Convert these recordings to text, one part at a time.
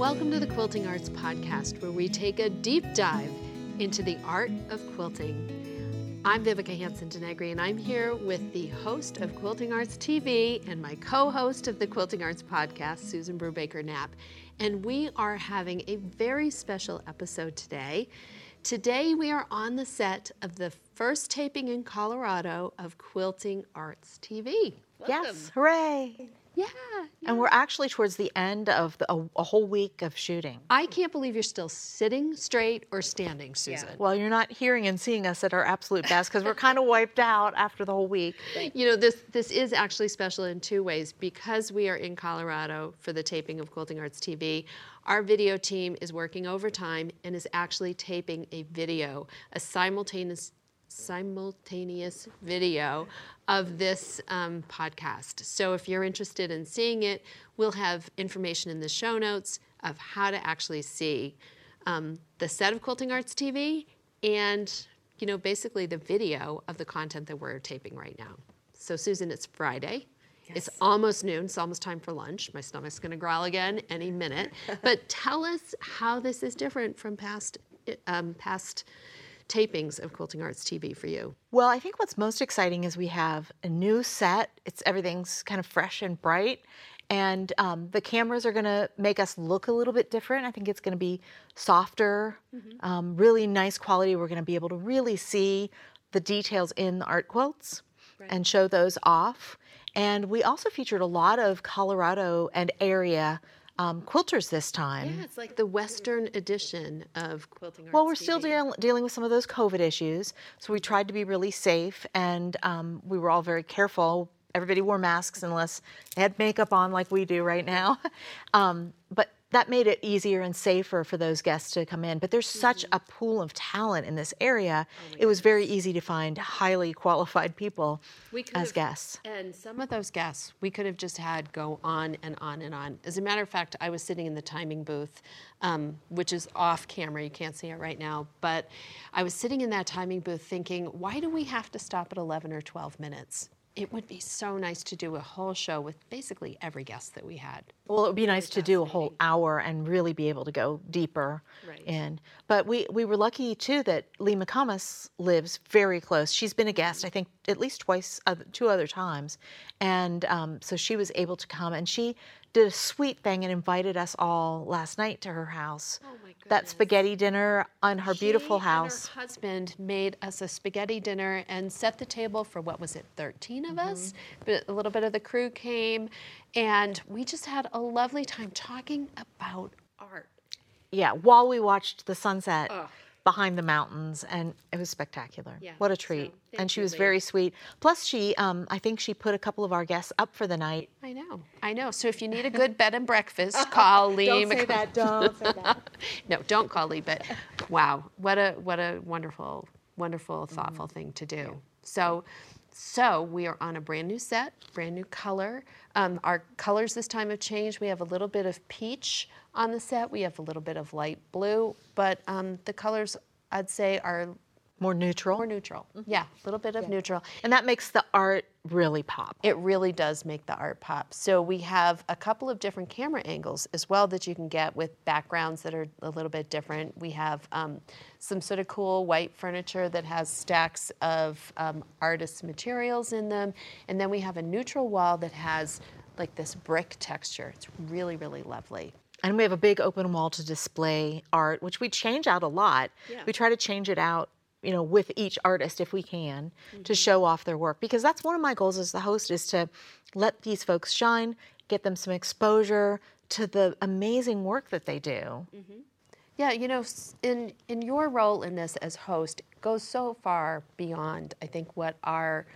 Welcome to the Quilting Arts Podcast, where we take a deep dive into the art of quilting. I'm Vivika Hansen DeNegre, and I'm here with the host of Quilting Arts TV and my co host of the Quilting Arts Podcast, Susan Brubaker Knapp. And we are having a very special episode today. Today, we are on the set of the first taping in Colorado of Quilting Arts TV. Yes, hooray! Yeah, And we're actually towards the end of the, a, a whole week of shooting. I can't believe you're still sitting straight or standing, Susan. Well, you're not hearing and seeing us at our absolute best because we're kind of wiped out after the whole week. You know, this this is actually special in two ways because we are in Colorado for the taping of Quilting Arts TV. Our video team is working overtime and is actually taping a video, a simultaneous simultaneous video of this um, podcast. So if you're interested in seeing it, we'll have information in the show notes of how to actually see um, the set of Quilting Arts TV and you know basically the video of the content that we're taping right now. So Susan, it's Friday. It's almost noon. It's almost time for lunch. My stomach's going to growl again any minute. but tell us how this is different from past um, past tapings of Quilting Arts TV for you? Well, I think what's most exciting is we have a new set. It's everything's kind of fresh and bright, and um, the cameras are going to make us look a little bit different. I think it's going to be softer, mm-hmm. um, really nice quality. We're going to be able to really see the details in the art quilts right. and show those off. And we also featured a lot of Colorado and area um, quilters this time. Yeah, it's like the Western edition of quilting. Arts well, we're still deal- dealing with some of those COVID issues, so we tried to be really safe, and um, we were all very careful. Everybody wore masks unless they had makeup on, like we do right now. um, but that made it easier and safer for those guests to come in. But there's such mm-hmm. a pool of talent in this area. Oh it was very easy to find highly qualified people as have, guests. And some of those guests we could have just had go on and on and on. As a matter of fact, I was sitting in the timing booth, um, which is off camera. You can't see it right now. But I was sitting in that timing booth thinking, why do we have to stop at 11 or 12 minutes? It would be so nice to do a whole show with basically every guest that we had. Well, it would be nice to do a whole hour and really be able to go deeper right. in. But we, we were lucky too that Lee McComas lives very close. She's been a guest, I think, at least twice, uh, two other times. And um, so she was able to come and she did a sweet thing and invited us all last night to her house. Oh my goodness. That spaghetti dinner on her she beautiful house. her husband made us a spaghetti dinner and set the table for what was it, 13 of mm-hmm. us? But a little bit of the crew came and we just had a lovely time talking about art. Yeah, while we watched the sunset behind the mountains, and it was spectacular. Yeah, what a treat! So, and she was Lee. very sweet. Plus, she, um, I think she put a couple of our guests up for the night. I know, I know. So if you need a good bed and breakfast, call Lee. don't say that. Don't say that. no, don't call Lee. But wow, what a what a wonderful, wonderful, thoughtful mm-hmm. thing to do. So. So we are on a brand new set, brand new color. Um, our colors this time have changed. We have a little bit of peach on the set. We have a little bit of light blue, but um, the colors I'd say are more neutral. More neutral. Mm-hmm. Yeah, a little bit of yeah. neutral. And that makes the art really pop. It really does make the art pop. So we have a couple of different camera angles as well that you can get with backgrounds that are a little bit different. We have um, some sort of cool white furniture that has stacks of um, artist materials in them. And then we have a neutral wall that has like this brick texture. It's really, really lovely. And we have a big open wall to display art, which we change out a lot. Yeah. We try to change it out, you know, with each artist if we can mm-hmm. to show off their work because that's one of my goals as the host is to let these folks shine, get them some exposure to the amazing work that they do. Mm-hmm. Yeah, you know, in in your role in this as host goes so far beyond I think what our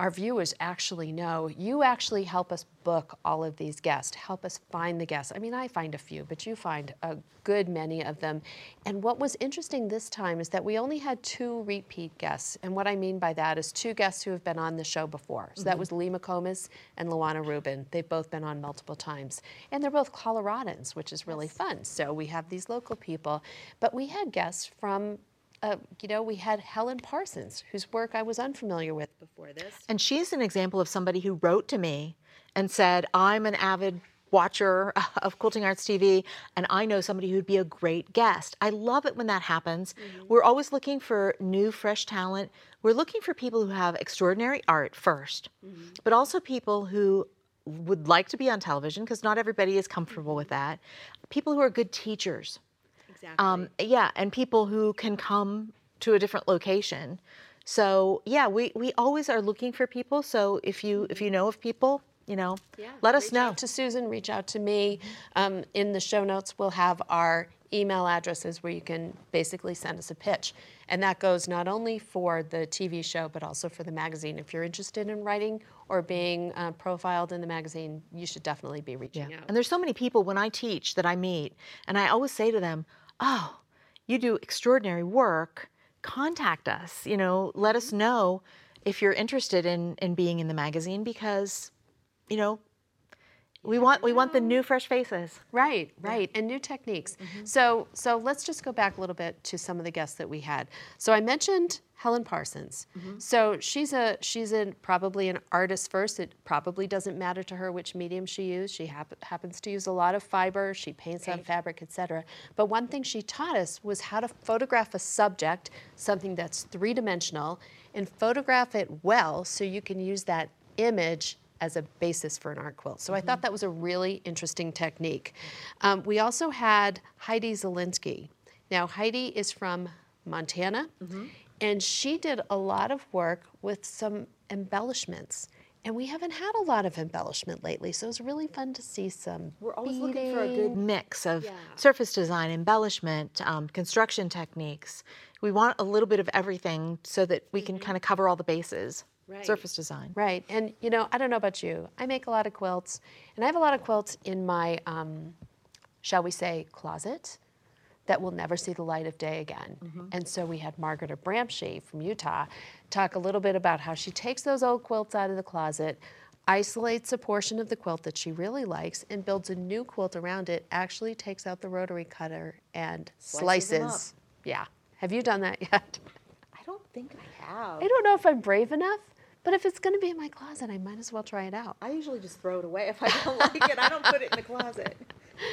our viewers actually know. You actually help us book all of these guests, help us find the guests. I mean, I find a few, but you find a good many of them. And what was interesting this time is that we only had two repeat guests. And what I mean by that is two guests who have been on the show before. So that mm-hmm. was Lee McComas and Luana Rubin. They've both been on multiple times. And they're both Coloradans, which is really fun. So we have these local people. But we had guests from uh, you know, we had Helen Parsons, whose work I was unfamiliar with before this. And she's an example of somebody who wrote to me and said, I'm an avid watcher of Quilting Arts TV, and I know somebody who'd be a great guest. I love it when that happens. Mm-hmm. We're always looking for new, fresh talent. We're looking for people who have extraordinary art 1st mm-hmm. but also people who would like to be on television because not everybody is comfortable with that. People who are good teachers Exactly. Um, yeah, and people who can come to a different location. So yeah, we, we always are looking for people. So if you if you know of people, you know, yeah, let us know. to Susan, reach out to me. Um, in the show notes, we'll have our email addresses where you can basically send us a pitch. And that goes not only for the TV show, but also for the magazine. If you're interested in writing or being uh, profiled in the magazine, you should definitely be reaching yeah. out. And there's so many people when I teach that I meet, and I always say to them, oh, you do extraordinary work, contact us. You know, let us know if you're interested in, in being in the magazine because, you know, we want we want the new fresh faces. Right, right, and new techniques. Mm-hmm. So so let's just go back a little bit to some of the guests that we had. So I mentioned Helen Parsons. Mm-hmm. So she's a she's a, probably an artist first. It probably doesn't matter to her which medium she used. She hap- happens to use a lot of fiber. She paints Paint. on fabric, etc. But one thing she taught us was how to photograph a subject, something that's three dimensional, and photograph it well so you can use that image as a basis for an art quilt. So mm-hmm. I thought mm-hmm. that was a really interesting technique. Um, we also had Heidi Zielinski. Now Heidi is from Montana. Mm-hmm and she did a lot of work with some embellishments. And we haven't had a lot of embellishment lately, so it was really fun to see some. We're always beading. looking for a good mix of yeah. surface design, embellishment, um, construction techniques. We want a little bit of everything so that we can mm-hmm. kind of cover all the bases. Right. Surface design. Right. And, you know, I don't know about you. I make a lot of quilts, and I have a lot of quilts in my, um, shall we say, closet that will never see the light of day again. Mm-hmm. And so we had Margaret Abramsky from Utah talk a little bit about how she takes those old quilts out of the closet, isolates a portion of the quilt that she really likes, and builds a new quilt around it, actually takes out the rotary cutter and slices. slices. Yeah. Have you done that yet? I don't think I have. I don't know if I'm brave enough. But if it's going to be in my closet, I might as well try it out. I usually just throw it away if I don't like it. I don't put it in the closet.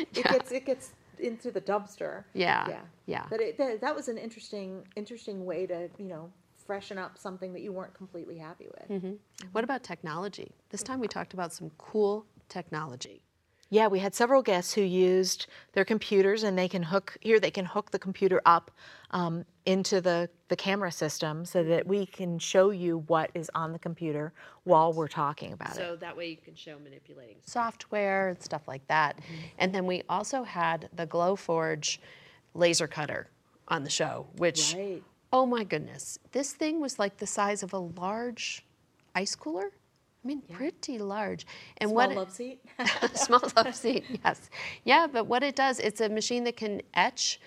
It yeah. gets it gets into the dumpster. Yeah. Yeah. Yeah. But it, that, that was an interesting, interesting way to, you know, freshen up something that you weren't completely happy with. Mm-hmm. Mm-hmm. What about technology? This time we talked about some cool technology. Yeah, we had several guests who used their computers, and they can hook here. They can hook the computer up um, into the the camera system so that we can show you what is on the computer while we're talking about so it. So that way you can show manipulating software and stuff like that. Mm-hmm. And then we also had the Glowforge laser cutter on the show, which right. oh my goodness, this thing was like the size of a large ice cooler. I mean, yeah. pretty large. And small what love seat. small love seat, yes. Yeah, but what it does, it's a machine that can etch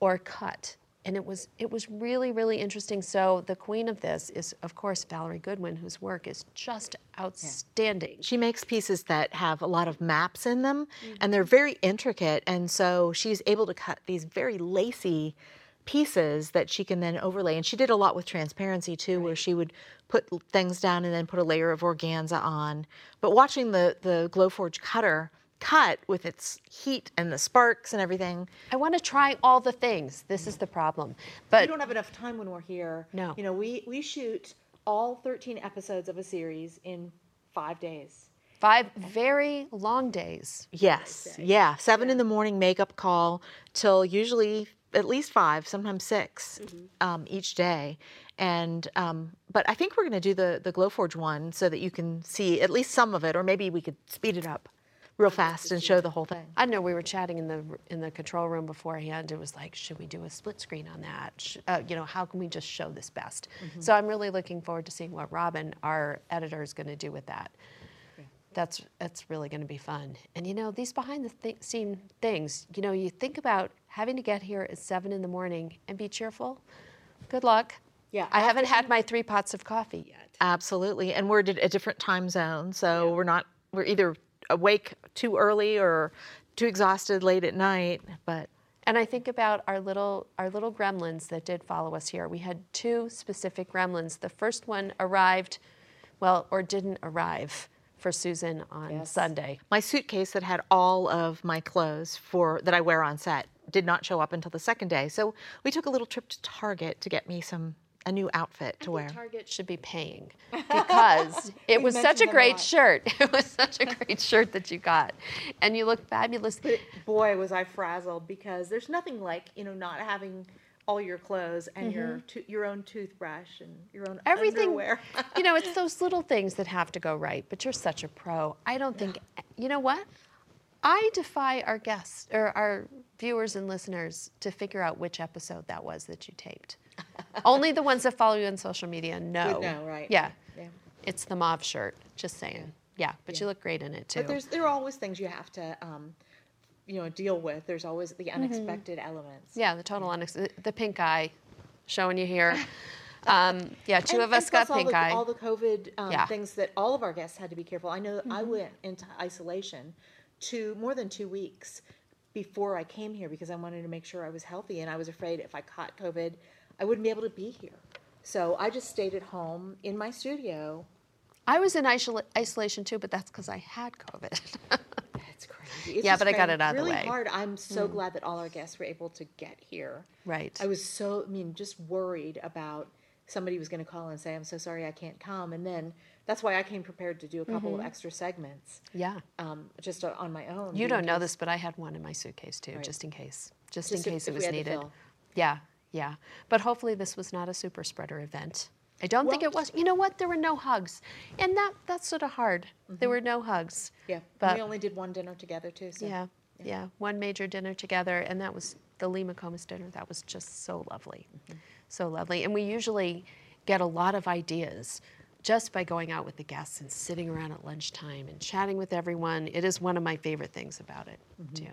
or cut. And it was it was really really interesting. So the queen of this is of course Valerie Goodwin, whose work is just outstanding. Yeah. She makes pieces that have a lot of maps in them, mm-hmm. and they're very intricate. And so she's able to cut these very lacy pieces that she can then overlay. And she did a lot with transparency too, right. where she would put things down and then put a layer of organza on. But watching the the Glowforge cutter cut with its heat and the sparks and everything. I want to try all the things. This is the problem. But we don't have enough time when we're here. No. You know, we we shoot all 13 episodes of a series in 5 days. Five very long days. Yes. Yeah. Seven yeah. in the morning makeup call till usually at least five, sometimes 6 mm-hmm. um, each day. And um, but I think we're going to do the the Glowforge one so that you can see at least some of it, or maybe we could speed it up. Real fast and show the whole thing. I know. We were chatting in the in the control room beforehand. It was like, should we do a split screen on that? Uh, you know, how can we just show this best? So I'm really looking forward to seeing what Robin, our editor, is going to do with that. That's that's really going to be fun. And you know, these behind the th- scene things. You know, you think about having to get here at seven in the morning and be cheerful. Good luck. Yeah, I haven't had my three pots of coffee yet. Absolutely. And we're at a different time zone, so we're not we're either awake too early or too exhausted late at night, but And I think about our little our little gremlins that did follow us here. We had two specific gremlins. The first one arrived, well, or didn't arrive for Susan on Sunday. my suitcase that had all of my clothes for that I wear on set did not show up until the second day. So we took a little trip to Target to get me some a new outfit to wear. Target should be paying because it was such a great shirt. It was such a great shirt that you got, and you look fabulous. boy was I frazzled because there's nothing like you know not having all your clothes and your mm-hmm. to- your own toothbrush and your own everything underwear. you know it's those little things that have to go right but you're such a pro i don't think you know what i defy our guests or our viewers and listeners to figure out which episode that was that you taped only the ones that follow you on social media know know, right. yeah Yeah. it's the mauve shirt just saying yeah, but you look great in it too But there's there are always things you have to um, you know deal with. There's always the unexpected elements. yeah the total unex- the pink eye showing you here um, yeah two And- of us got pink all the, eye All the COVID um, Yeah. things that all of our guests had to be careful. I know I Mm-hmm. went into isolation to more than two weeks before I came here because I wanted to make sure I was healthy and I was afraid if I caught COVID, I wouldn't be able to be here. So I just stayed at home in my studio. I was in isola- isolation too, but that's because I had COVID. It's crazy. It's Yeah, but I got it out of the way. Mm. hard. I'm so glad that all our guests were able to get here. right. I was so, I mean, just worried about somebody was going to call and say, I'm so sorry I can't come. And then that's why I came prepared to do a couple of extra segments yeah. um, just on my own. You don't know this, but I had one in my suitcase too, just in case. Just, Just in case if it was needed. Yeah, yeah. But hopefully this was not a super spreader event. I don't think it was. You know what? There were no hugs. And that that's sort of hard. There were no hugs. Yeah, But we only did one dinner together too. So. yeah, yeah, One major dinner together, and that was the Lee McComas dinner. That was just so lovely. Mm-hmm. So lovely. And we usually get a lot of ideas just by going out with the guests and sitting around at lunchtime and chatting with everyone. It is one of my favorite things about it, Mm-hmm. too.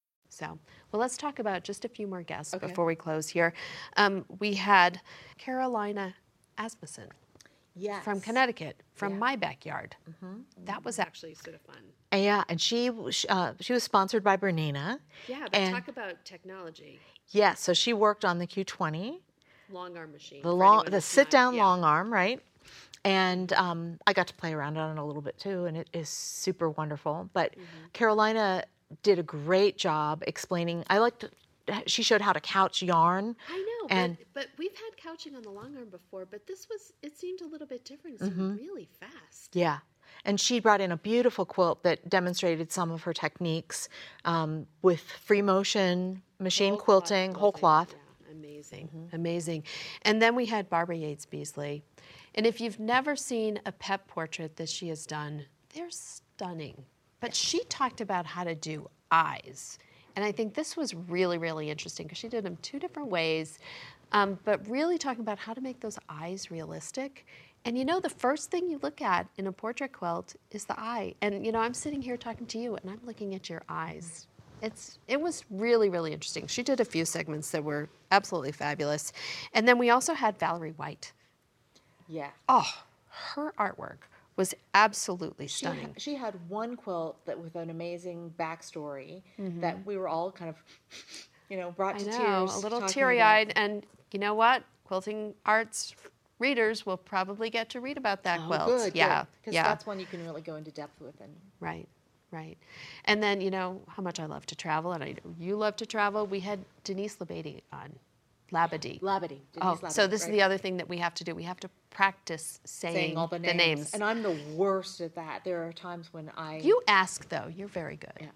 So, well, let's talk about just a few more guests before we close here. Um, we had Carolina Asmussen Yes. from Connecticut, from my backyard. That was actually sort of fun. And yeah, and she uh, she was sponsored by Bernina. Yeah, but And- talk about technology. Yes, so she worked on the Q20, Long arm machine. the long, the sit down yeah. long arm, right? And um, I got to play around on it a little bit too, and it is super wonderful. But Mm-hmm. Carolina did a great job explaining. I liked. She showed how to couch yarn. I know, And- but, but we've had couching on the long arm before, but this was, it seemed a little bit different. It Mm-hmm. really fast. Yeah. And she brought in a beautiful quilt that demonstrated some of her techniques um, with free motion, machine quilting, whole cloth. Yeah, amazing, amazing. And then we had Barbara Yates Beasley. And if you've never seen a pet portrait that she has done, they're stunning. But she talked about how to do eyes. And I think this was really, really interesting because she did them two different ways, um, but really talking about how to make those eyes realistic. And you know, the first thing you look at in a portrait quilt is the eye. And you know, I'm sitting here talking to you and I'm looking at your eyes. It's it was really really interesting. She did a few segments that were absolutely fabulous, and then we also had Valerie White. Yeah. Oh, her artwork was absolutely She, ha- stunning. she had one quilt that with an amazing backstory that we were all kind of, you know, brought Mm-hmm. I to know, tears. a little teary eyed, and you know what? Quilting arts readers will probably get to read about that Oh, quilt. good, yeah, Because yeah, that's one you can really go into depth with. And right. right. And then, you know, how much I love to travel, and I know you love to travel. We had Denise Labadie on, Labadie. Labadie. Oh, Denise so this is the other thing that we have to do. We have to practice saying, saying all the names. names. And I'm the worst at that. There are times when I you ask, though. You're very good. Yeah.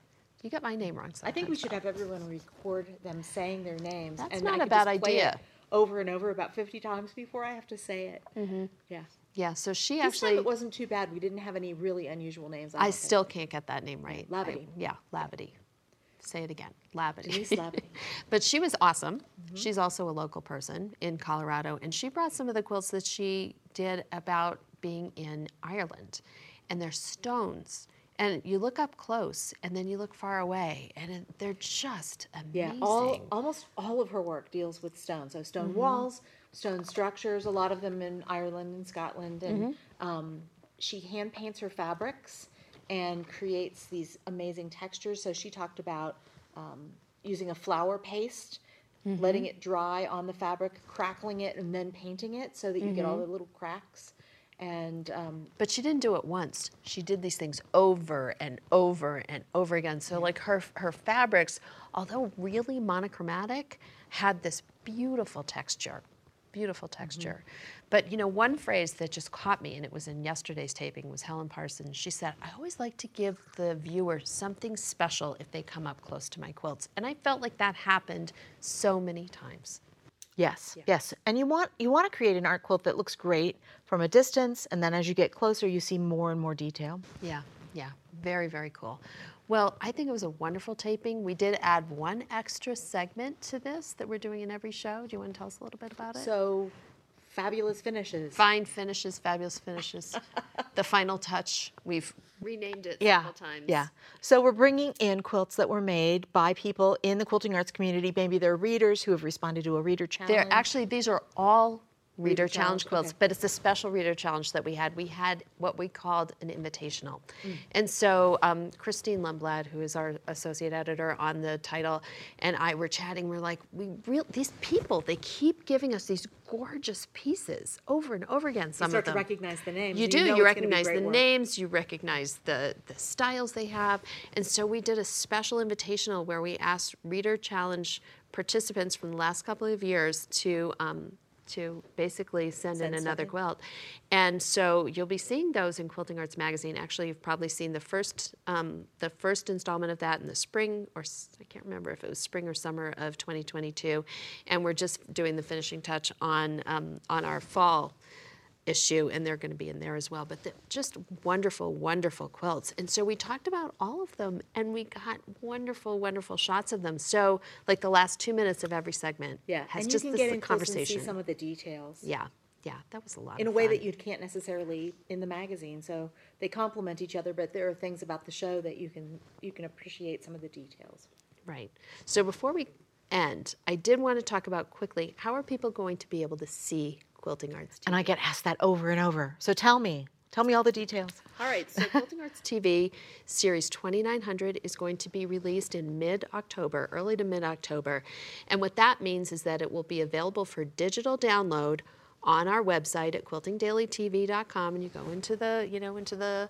You got my name wrong I think we should though. have everyone record them saying their names. That's and not I a bad idea. Over and over about 50 times before I have to say it. Mm-hmm. Yeah. Yeah, so she This time actually. it wasn't too bad. We didn't have any really unusual names. I think. still can't get that name right. Labadie. I- yeah, Labadie. Say it again. Labadie. Denise Labadie. but she was awesome. She's also a local person in Colorado, and she brought some of the quilts that she did about being in Ireland. And they're stones. And you look up close, and then you look far away, and it, they're just amazing. Yeah, all almost all of her work deals with stone. So stone Mm-hmm. walls, stone structures. A lot of them in Ireland and Scotland, and Mm-hmm. um, she hand paints her fabrics and creates these amazing textures. So she talked about um, using a flour paste, Mm-hmm. letting it dry on the fabric, crackling it, and then painting it so that you get Mm-hmm. all the little cracks. And um, But she didn't do it once. She did these things over and over and over again. So like her her fabrics, although really monochromatic, had this beautiful texture. Beautiful mm-hmm. texture. But you know, one phrase that just caught me, and it was in yesterday's taping, was Helen Parsons. She said, I always like to give the viewer something special if they come up close to my quilts. And I felt like that happened so many times. Yes, yes. And you want you want to create an art quilt that looks great from a distance, and then as you get closer, you see more and more detail. Yeah, yeah, very, very cool. Well, I think it was a wonderful taping. We did add one extra segment to this that we're doing in every show. Do you want to tell us a little bit about it? So fabulous finishes. Fine finishes, fabulous finishes. the final touch. We've renamed it yeah, several times. Yeah. So we're bringing in quilts that were made by people in the quilting arts community. Maybe they're readers who have responded to a reader challenge. They're actually these are all reader, Reader challenge, challenge, quilts, okay. but it's a special reader challenge that we had. We had what we called an invitational, Mm. and so um, Kristine Lundblad, who is our associate editor on the title, and I were chatting. We're like, we real these people they keep giving us these gorgeous pieces over and over again. Some you start of to them recognize the names, You and you do. know You it's gonna be recognize the work. names. You recognize the the styles they have, and so we did a special invitational where we asked reader challenge participants from the last couple of years to. Um, to basically send, in another something. quilt. And so you'll be seeing those in Quilting Arts Magazine. Actually, you've probably seen the first um, the first installment of that in the spring, or I can't remember if it was spring or summer of 2022. And we're just doing the finishing touch on um, on our fall issue, and they're going to be in there as well. But just wonderful, wonderful quilts. And so we talked about all of them, and we got wonderful, wonderful shots of them. So, like the last two minutes of every segment yeah, has and you just can this get and conversation. see some of the details. yeah, yeah, that was a lot. in a way fun. that you can't necessarily in the magazine. So they complement each other, but there are things about the show that you can you can appreciate some of the details. Right. So before we end, I did want to talk about quickly how are people going to be able to see Quilting Arts TV. And I get asked that over and over. So tell me, tell me all the details. All right, so Quilting Arts TV Series 2900 is going to be released in mid October, early to mid October. And what that means is that it will be available for digital download on our website at quiltingdailytv.com and you go into the, you know, into the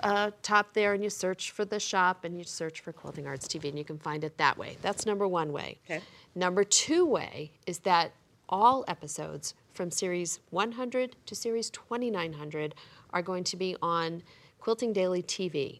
uh, top there and you search for the shop and you search for Quilting Arts TV and you can find it that way. That's number one way. Okay. Number two way is that all episodes from series 100 to series 2900 are going to be on Quilting Daily TV.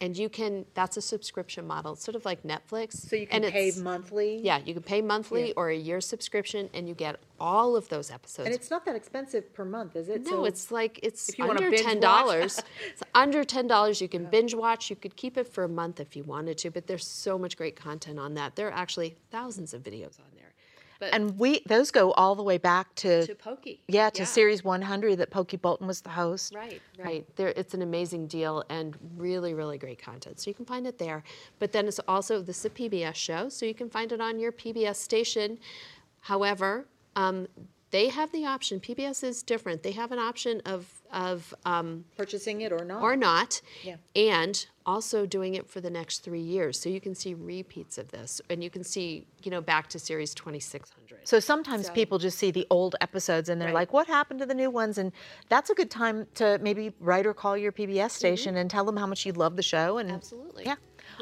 And you can, that's a subscription model, it's sort of like Netflix. So you can and pay monthly. Yeah, you can pay monthly Yeah. or a year subscription and you get all of those episodes. And it's not that expensive per month, is it? No, So- it's like it's if you wanna under $10. it's under ten dollars. You can binge watch. You could keep it for a month if you wanted to, but there's so much great content on that. There are actually thousands of videos on there. But and we those go all the way back to, to Pokey. yeah to series 100 that Pokey Bolton was the host. Right, right. There, it's an amazing deal and really, really great content. So you can find it there. But then it's also this is a PBS show, so you can find it on your PBS station. However, um, they have the option. PBS is different. They have an option of of um, Purchasing it or not. or not, Yeah. and also doing it for the next three years. So you can see repeats of this, and you can see, you know, back to series 2600. So sometimes people just see the old episodes and they're like, what happened to the new ones? And that's a good time to maybe write or call your PBS station and tell them how much you love the show. And Mm-hmm. Absolutely. Yeah.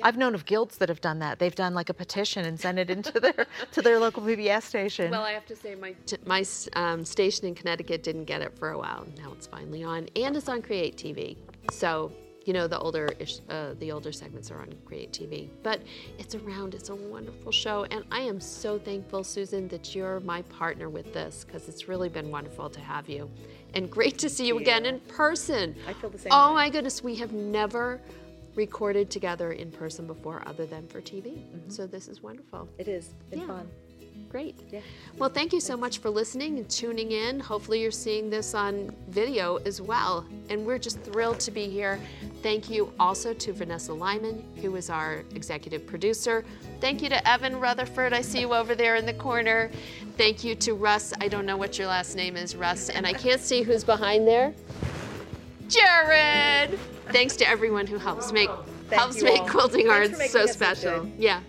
I've known of guilds that have done that. They've done like a petition and sent it into their to their local PBS station. Well, I have to say, my t- my um, station in Connecticut didn't get it for a while. Now it's finally on, and it's on Create TV. So you know the older ish, uh, the older segments are on Create TV, but it's around. It's a wonderful show, and I am so thankful, Susan, that you're my partner with this because it's really been wonderful to have you, and great to see you again in person. I feel the same Oh way. my goodness, we have never recorded together in person before, other than for TV. Mm-hmm. So this is wonderful. it is. It's Yeah. fun. Great. Yeah. Well, thank you so much for listening and tuning in. Hopefully, you're seeing this on video as well. And we're just thrilled to be here. Thank you also to Vanessa Lyman, who is our executive producer. Thank you to Evan Rutherford. I see you over there in the corner. Thank you to Russ. I don't know what your last name is, Russ, and I can't see who's behind there. Jared! Thanks to everyone who helps make helps make all. quilting Thanks arts so special. Yeah.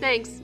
Thanks.